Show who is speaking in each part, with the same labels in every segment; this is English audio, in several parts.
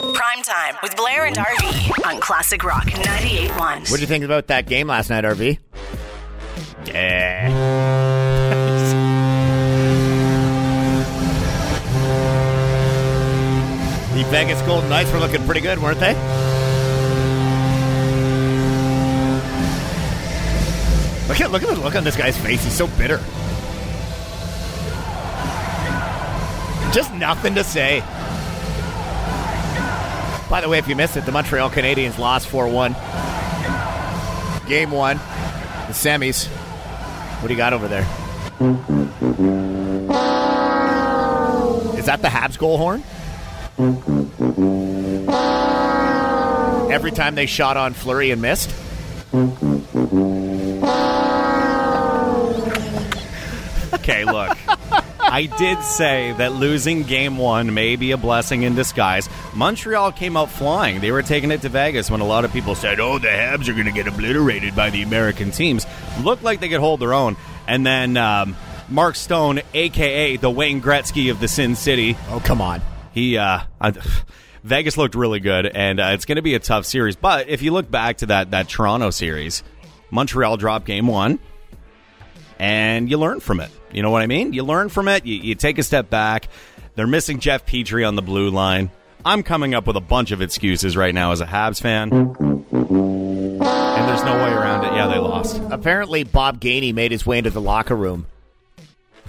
Speaker 1: Prime time with Blair and RV on Classic Rock 98.1.
Speaker 2: What do you think about that game last night, RV? Yeah. the Vegas Golden Knights were looking pretty good, weren't they? Look at look at the look on this guy's face. He's so bitter. Just nothing to say. By the way, if you missed it, the Montreal Canadiens lost 4 1. Game one, the semis. What do you got over there? Is that the Habs goal horn? Every time they shot on Fleury and missed?
Speaker 3: Okay, look. I did say that losing game one may be a blessing in disguise. Montreal came out flying. They were taking it to Vegas when a lot of people said, oh, the Habs are going to get obliterated by the American teams. Looked like they could hold their own. And then um, Mark Stone, a.k.a. the Wayne Gretzky of the Sin City,
Speaker 2: Oh, come on.
Speaker 3: he uh, I, Vegas looked really good, and uh, it's going to be a tough series. But if you look back to that that Toronto series, Montreal dropped game one, and you learn from it. You know what I mean? You learn from it. You, you take a step back. They're missing Jeff Petry on the blue line. I'm coming up with a bunch of excuses right now as a Habs fan, and there's no way around it. Yeah, they lost.
Speaker 2: Apparently, Bob Gainey made his way into the locker room.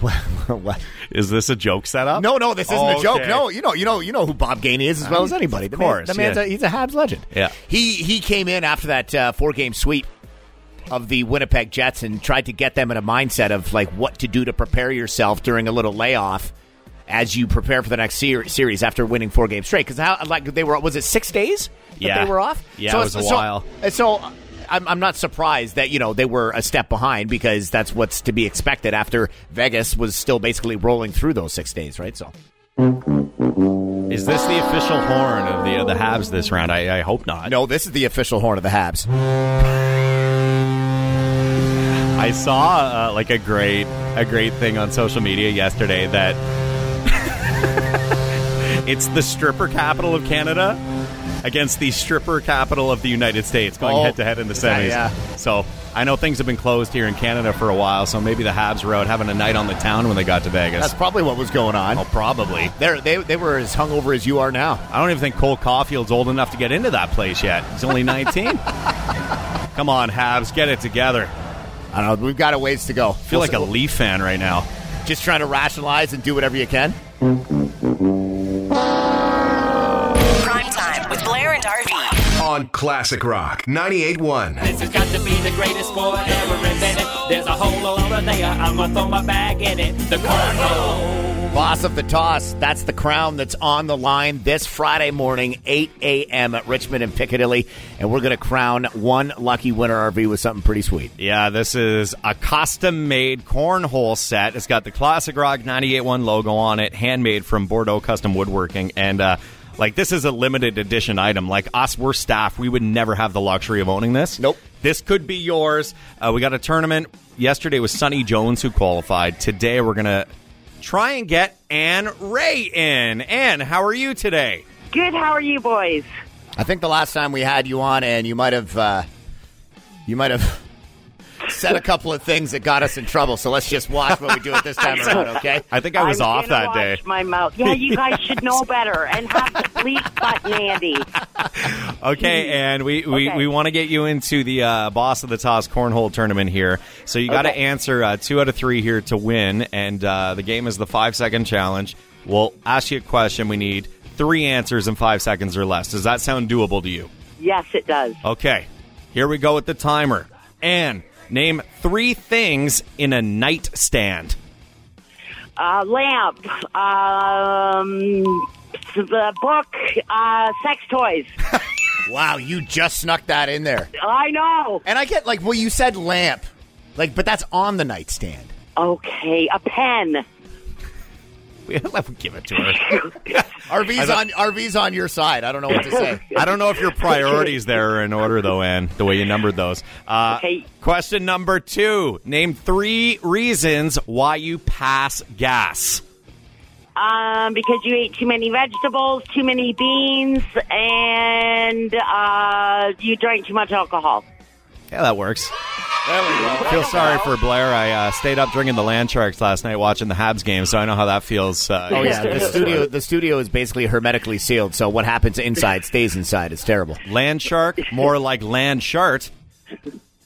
Speaker 2: what?
Speaker 3: Is this a joke setup?
Speaker 2: No, no, this isn't
Speaker 3: Oh,
Speaker 2: a joke. No, you know, you know, you know who Bob Gainey is as well as anybody. The
Speaker 3: Of
Speaker 2: man-
Speaker 3: course,
Speaker 2: the man's
Speaker 3: yeah.
Speaker 2: a, he's a Habs legend.
Speaker 3: Yeah.
Speaker 2: he he came in after that uh, four game sweep of the Winnipeg Jets and tried to get them in a mindset of like what to do to prepare yourself during a little layoff as you prepare for the next ser- series after winning four games straight. Because how like they were was it six days that
Speaker 3: Yeah.
Speaker 2: they were off?
Speaker 3: Yeah, it was a
Speaker 2: so-
Speaker 3: while.
Speaker 2: so I'm, I'm not surprised that you know they were a step behind because that's what's to be expected after Vegas was still basically rolling through those six days, right? So
Speaker 3: Is this the official horn of the of the Habs this round? I, I hope not.
Speaker 2: no, this is the official horn of the Habs.
Speaker 3: I saw uh, like a great a great thing on social media yesterday that it's the stripper capital of Canada against the stripper capital of the United States going
Speaker 2: Oh,
Speaker 3: head to head in the semis.
Speaker 2: yeah.
Speaker 3: So I know things have been closed here in Canada for a while, so maybe the Habs were out having a night on the town when they got to Vegas.
Speaker 2: That's probably what was going on.
Speaker 3: oh, probably.
Speaker 2: They're, they they were as hungover as you are now.
Speaker 3: I don't even think Cole Caufield's old enough to get into that place yet. He's only 19. Come on, Habs, get it together.
Speaker 2: I don't know. We've got a ways to go.
Speaker 3: I feel like a Leaf fan right now.
Speaker 2: just trying to rationalize and do whatever you can.
Speaker 1: Prime time with Blair and RV.
Speaker 4: on Classic Rock 98.1.
Speaker 5: This has got to be the greatest sport ever invented. There's a hole over there. I'm gonna throw my bag in it. The cornhole.
Speaker 2: Boss of the toss. That's the crown that's on the line this Friday morning, 8 a.m. at Richmond and Piccadilly, and we're going to crown one lucky winner RV with something pretty sweet.
Speaker 3: Yeah, this is a custom made cornhole set. It's got the Classic Rock 98.1 logo on it, handmade from Bordeaux Custom Woodworking. And, uh, like, this is a limited edition item. Like, us, we're staff. We would never have the luxury of owning this.
Speaker 2: Nope.
Speaker 3: This could be yours. Uh, we got a tournament. Yesterday was Sonny Jones who qualified. Today we're going to try and get Anne Ray in. Anne, how are you today?
Speaker 6: Good. How are you boys?
Speaker 2: I think the last time we had you on, and you might have, uh, you might have said a couple of things that got us in trouble. So let's just watch what we do at this time around, okay?
Speaker 3: I think I was
Speaker 6: I'm
Speaker 3: off
Speaker 6: gonna
Speaker 3: that day.
Speaker 6: My mouth. Yeah, you guys should know better and have the bleep button handy.
Speaker 3: Okay, and we, we,
Speaker 6: Okay.
Speaker 3: we want to get you into the uh, Boss of the Toss cornhole tournament here. So you got to
Speaker 6: Okay.
Speaker 3: answer uh, two out of three here to win, and uh, the game is the five second challenge. We'll ask you a question. We need three answers in five seconds or less. Does that sound doable to you?
Speaker 6: Yes, it does.
Speaker 3: Okay, here we go with the timer. And name three things in a nightstand.
Speaker 6: Uh, lamp, um, the book, uh, sex toys.
Speaker 2: Wow, you just snuck that in there.
Speaker 6: I know.
Speaker 2: And I get like, well, you said lamp, like, but that's on the nightstand.
Speaker 6: Okay, a pen.
Speaker 3: Let me give it to her.
Speaker 2: RV's on RV's on your side. I don't know what to say.
Speaker 3: I don't know if your priorities there are in order, though, Ann, the way you numbered those. Uh,
Speaker 6: Okay.
Speaker 3: Question number two Name three reasons why you pass gas.
Speaker 6: um, because you ate too many vegetables, too many beans, and uh, you drank too much alcohol.
Speaker 3: Yeah, that works. Feel sorry for Blair. I uh, stayed up drinking the Land Sharks last night watching the Habs game, so I know how that feels. Uh,
Speaker 2: Oh yeah, the studio the studio is basically hermetically sealed, so what happens inside stays inside. It's terrible.
Speaker 3: Land Shark, more like Land Shart.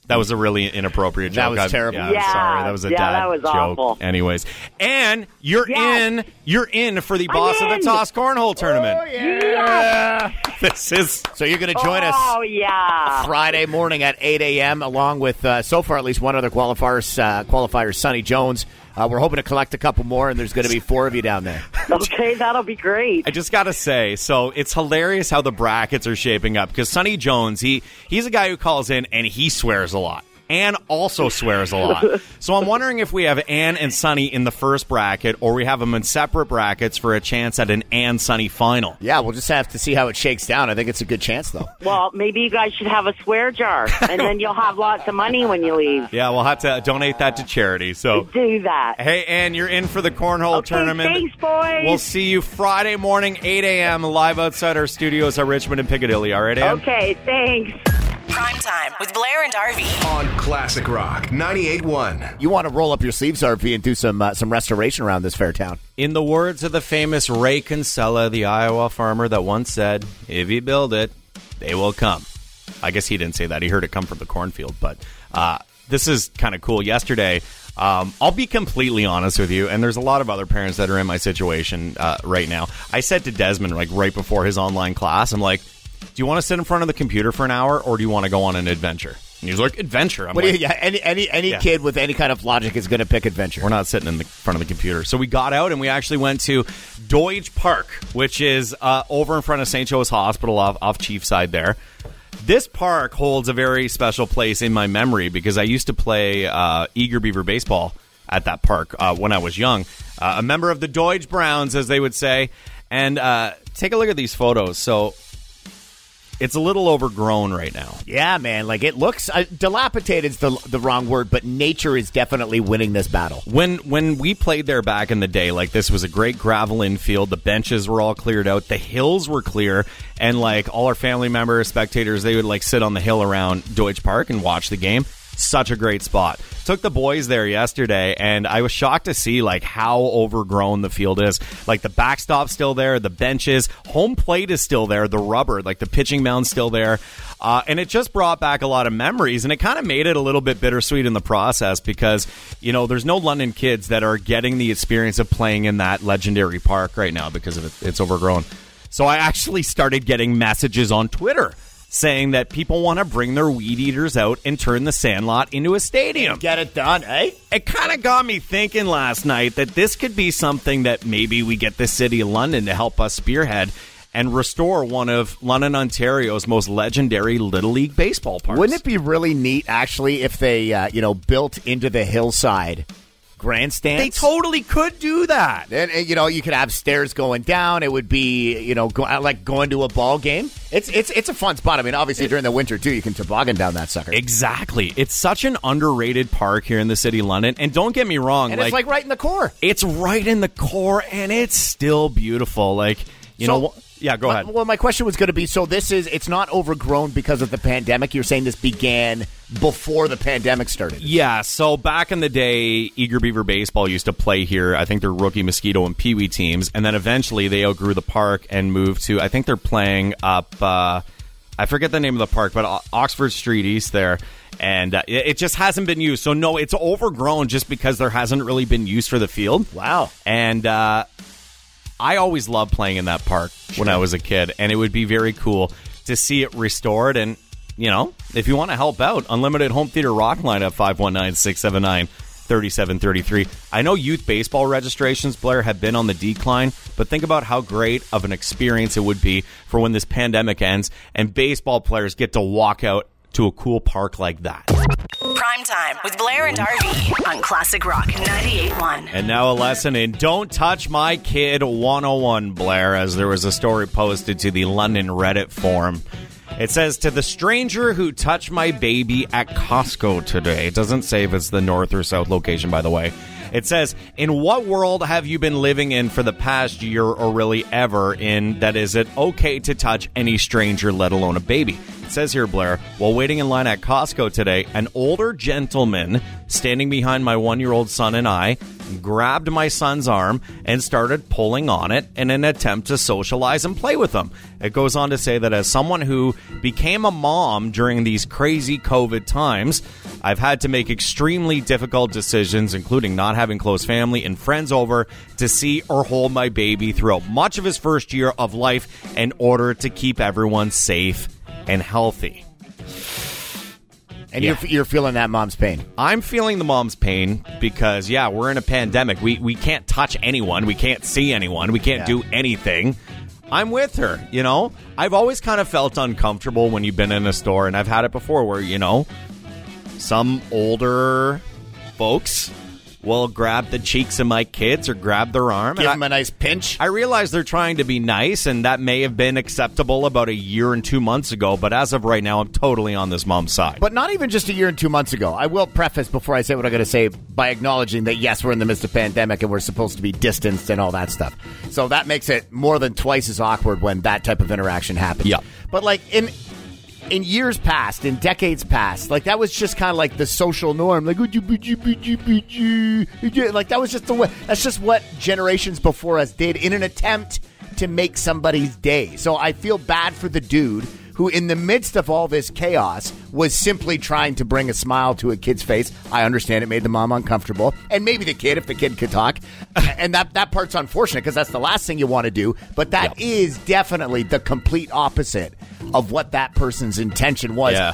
Speaker 3: That was a really inappropriate joke.
Speaker 2: That was terrible.
Speaker 3: Yeah, I'm
Speaker 6: Yeah,
Speaker 3: sorry. That was a
Speaker 6: yeah,
Speaker 3: dad
Speaker 6: that was
Speaker 3: joke.
Speaker 6: awful.
Speaker 3: Anyways, and you're
Speaker 6: Yes.
Speaker 3: in. You're in for the Boss of the. Toss cornhole tournament.
Speaker 6: Yeah.
Speaker 3: This is
Speaker 2: So you're going to join us
Speaker 6: Oh yeah.
Speaker 2: Friday morning at 8 a.m. along with uh, so far at least one other qualifier, uh, qualifier, Sonny Jones. Uh, we're hoping to collect a couple more, and there's going to be four of you down there.
Speaker 6: Okay, that'll be great.
Speaker 3: I just gotta say, so it's hilarious how the brackets are shaping up because Sonny Jones, he he's a guy who calls in and he swears a lot. Ann also swears a lot. So I'm wondering if we have Anne and Sonny in the first bracket or we have them in separate brackets for a chance at an Anne Sonny final.
Speaker 2: Yeah, we'll just have to see how it shakes down. I think it's a good chance, though.
Speaker 6: Well, maybe you guys should have a swear jar, and then you'll have lots of money when you leave.
Speaker 3: Yeah, we'll have to donate that to charity. So
Speaker 6: Do that.
Speaker 3: Hey, Anne, you're in for the cornhole
Speaker 6: Okay,
Speaker 3: tournament.
Speaker 6: thanks, boys.
Speaker 3: We'll see you Friday morning, 8 a.m., live outside our studios at Richmond and Piccadilly. All right, Ann?
Speaker 6: Okay, thanks.
Speaker 1: Prime time with Blair and RV.
Speaker 4: On Classic Rock 98.1.
Speaker 2: You want to roll up your sleeves, RP, and do some uh, some restoration around this fair town.
Speaker 3: In the words of the famous Ray Kinsella, the Iowa farmer that once said, if you build it, they will come. I guess he didn't say that. He heard it come from the cornfield. But uh, this is kind of cool. Yesterday, um, I'll be completely honest with you, and there's a lot of other parents that are in my situation uh, right now. I said to Desmond, like right before his online class, I'm like, do you want to sit in front of the computer for an hour, or do you want to go on an adventure? And he's like, adventure. I'm
Speaker 2: What
Speaker 3: like,
Speaker 2: you, yeah, any any any
Speaker 3: Yeah.
Speaker 2: kid with any kind of logic is going to pick adventure.
Speaker 3: we're not sitting in the front of the computer. So we got out and we actually went to Doidge Park, which is uh, over in front of St. Joe's Hospital off, off Cheapside there. This park holds a very special place in my memory because I used to play uh, Eager Beaver baseball at that park uh, when I was young. Uh, a member of the Doidge Browns, as they would say. And uh, take a look at these photos. So it's a little overgrown right now.
Speaker 2: Yeah, man. Like it looks uh, dilapidated is the the wrong word, but nature is definitely winning this battle.
Speaker 3: When when we played there back in the day, like this was a great gravel infield. The benches were all cleared out. The hills were clear, and like all our family members, spectators, they would like sit on the hill around Doidge Park and watch the game. Such a great spot. Took the boys there yesterday, and I was shocked to see like how overgrown the field is. Like the backstop's still there, the benches, home plate is still there, the rubber, like the pitching mound's still there, uh, and it just brought back a lot of memories, and it kind of made it a little bit bittersweet in the process because you know there's no London kids that are getting the experience of playing in that legendary park right now because of it, it's overgrown. So I actually started getting messages on Twitter saying that people want to bring their weed eaters out and turn the sandlot into a stadium.
Speaker 2: Get it done, eh?
Speaker 3: It kind of got me thinking last night that this could be something that maybe we get the city of London to help us spearhead and restore one of London, Ontario's most legendary Little League baseball parks.
Speaker 2: Wouldn't it be really neat, actually, if they, uh, you know, built into the hillside grandstands?
Speaker 3: They totally could do that.
Speaker 2: And, and, you know, you could have stairs going down. It would be, you know, go, uh, like going to a ball game. It's it's it's a fun spot. I mean, obviously during the winter too, you can toboggan down that sucker.
Speaker 3: Exactly. It's such an underrated park here in the city of London. And don't get me wrong,
Speaker 2: and it's like right in the core.
Speaker 3: it's right in the core and it's still beautiful. Like, you
Speaker 2: So-
Speaker 3: know, yeah, go
Speaker 2: My-
Speaker 3: ahead.
Speaker 2: Well, my question was going to be: so this is it's not overgrown because of the pandemic. You're saying this began before the pandemic started.
Speaker 3: Yeah, so back in the day, Eager Beaver Baseball used to play here. I think they're rookie mosquito and Pee Wee teams, and then eventually they outgrew the park and moved to. I think they're playing up. Uh, I forget the name of the park, but Oxford Street East there, and uh, it, it just hasn't been used. So no, it's overgrown just because there hasn't really been use for the field.
Speaker 2: Wow.
Speaker 3: And uh, I always loved playing in that park when I was a kid, and it would be very cool to see it restored. And, you know, if you want to help out, Unlimited Home Theater Rock line at 519 679 3733. I know youth baseball registrations, Blair, have been on the decline, but think about how great of an experience it would be for when this pandemic ends and baseball players get to walk out to a cool park like that.
Speaker 1: Prime time with Blair and RV on Classic Rock 98.1.
Speaker 3: And now a lesson in Don't Touch My Kid 101, Blair, as there was a story posted to the London Reddit forum. It says, To the stranger who touched my baby at Costco today. It doesn't say if it's the north or south location, by the way. It says, In what world have you been living in for the past year or really ever in that is it okay to touch any stranger, let alone a baby? It says here, Blair, while waiting in line at Costco today, an older gentleman standing behind my one year old son and I grabbed my son's arm and started pulling on it in an attempt to socialize and play with him. It goes on to say that as someone who became a mom during these crazy COVID times, I've had to make extremely difficult decisions, including not having close family and friends over to see or hold my baby throughout much of his first year of life in order to keep everyone safe and healthy.
Speaker 2: And
Speaker 3: Yeah.
Speaker 2: you're, you're feeling that mom's pain.
Speaker 3: I'm feeling the mom's pain because yeah, we're in a pandemic. We we can't touch anyone, we can't see anyone, we can't
Speaker 2: Yeah.
Speaker 3: do anything. I'm with her, you know? I've always kind of felt uncomfortable when you've been in a store and I've had it before where, you know, some older folks will grab the cheeks of my kids or grab their arm
Speaker 2: Give
Speaker 3: and
Speaker 2: him
Speaker 3: I-
Speaker 2: a nice pinch.
Speaker 3: I realize they're trying to be nice, and that may have been acceptable about a year and two months ago. But as of right now, I'm totally on this mom's side.
Speaker 2: But not even just a year and two months ago. I will preface before I say what I'm going to say by acknowledging that yes, we're in the midst of pandemic and we're supposed to be distanced and all that stuff. So that makes it more than twice as awkward when that type of interaction happens.
Speaker 3: Yeah.
Speaker 2: But like in in years past, in decades past, like that was just kind of like the social norm. Like "Ooh, jee, jee, bee, jee, bee, jee." Yeah, like that was just the way. That's just what generations before us did in an attempt to make somebody's day. So I feel bad for the dude who, in the midst of all this chaos, was simply trying to bring a smile to a kid's face. I understand it made the mom uncomfortable, and maybe the kid, if the kid could talk, and that that part's unfortunate because that's the last thing you want to do. But that is definitely the complete opposite of what that person's intention was
Speaker 3: Yeah.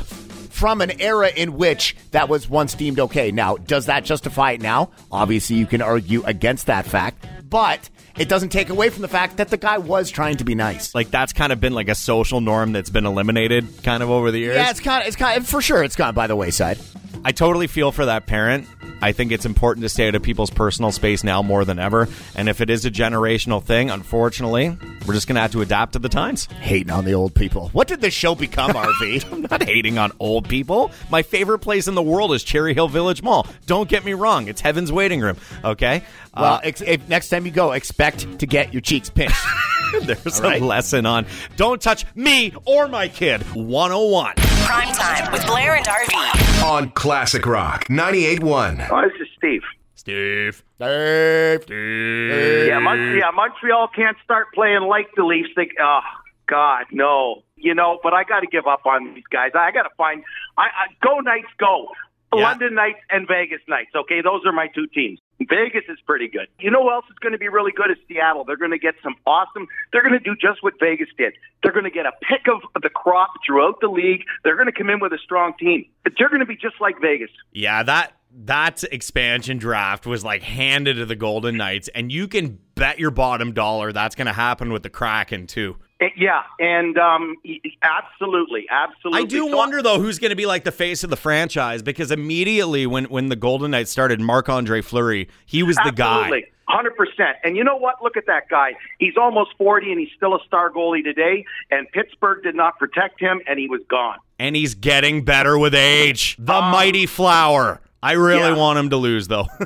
Speaker 2: from an era in which that was once deemed okay. Now, does that justify it now? Obviously, you can argue against that fact, but it doesn't take away from the fact that the guy was trying to be nice.
Speaker 3: like that's kind of been like a social norm that's been eliminated kind of over the years.
Speaker 2: Yeah, it's kind of, it's kind of, for sure, it's gone by the wayside.
Speaker 3: I totally feel for that parent. I think it's important to stay out of people's personal space now more than ever. And if it is a generational thing, unfortunately, we're just going to have to adapt to the times.
Speaker 2: Hating on the old people. What did this show become, RV?
Speaker 3: I'm not hating on old people. My favorite place in the world is Cherry Hill Village Mall. Don't get me wrong; it's heaven's waiting room. Okay.
Speaker 2: well,
Speaker 3: Uh,
Speaker 2: ex- if next time you go, expect to get your cheeks pinched.
Speaker 3: there's
Speaker 2: all right.
Speaker 3: a lesson on don't touch me or my kid. 101.
Speaker 1: Prime time with Blair and RV.
Speaker 4: On Classic Rock 98.1.
Speaker 7: Oh, this is Steve.
Speaker 3: Steve.
Speaker 2: Steve. Steve.
Speaker 7: Yeah, Mon- yeah, Montreal can't start playing like the Leafs. They, oh God, no. You know, but I got to give up on these guys. I got to find. I, I go Knights, go.
Speaker 3: Yeah.
Speaker 7: London Knights and Vegas Knights. Okay, those are my two teams. Vegas is pretty good. You know who else is going to be really good is Seattle. They're going to get some awesome. They're going to do just what Vegas did. They're going to get a pick of the crop throughout the league. They're going to come in with a strong team. They're going to be just like Vegas.
Speaker 3: Yeah, that that expansion draft was like handed to the Golden Knights, and you can bet your bottom dollar that's going to happen with the Kraken too.
Speaker 7: Eh, Yeah, and um, absolutely, absolutely.
Speaker 3: I do
Speaker 7: So-
Speaker 3: wonder though who's going to be like the face of the franchise because immediately when when the Golden Knights started, Marc Andre Fleury, he was the guy.
Speaker 7: Hundred percent. And you know what? Look at that guy. He's almost forty, and he's still a star goalie today. And Pittsburgh did not protect him, and he was gone.
Speaker 3: and he's getting better with age. The mighty flower. I really
Speaker 7: yeah.
Speaker 3: want him to lose though.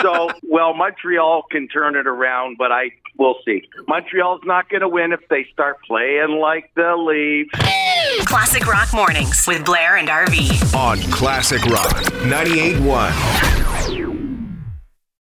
Speaker 7: So, well, Montreal can turn it around, but I we'll see. Montreal's not going to win if they start playing like the Leafs.
Speaker 1: Classic Rock Mornings with Blair and RV.
Speaker 4: On Classic Rock 98.1.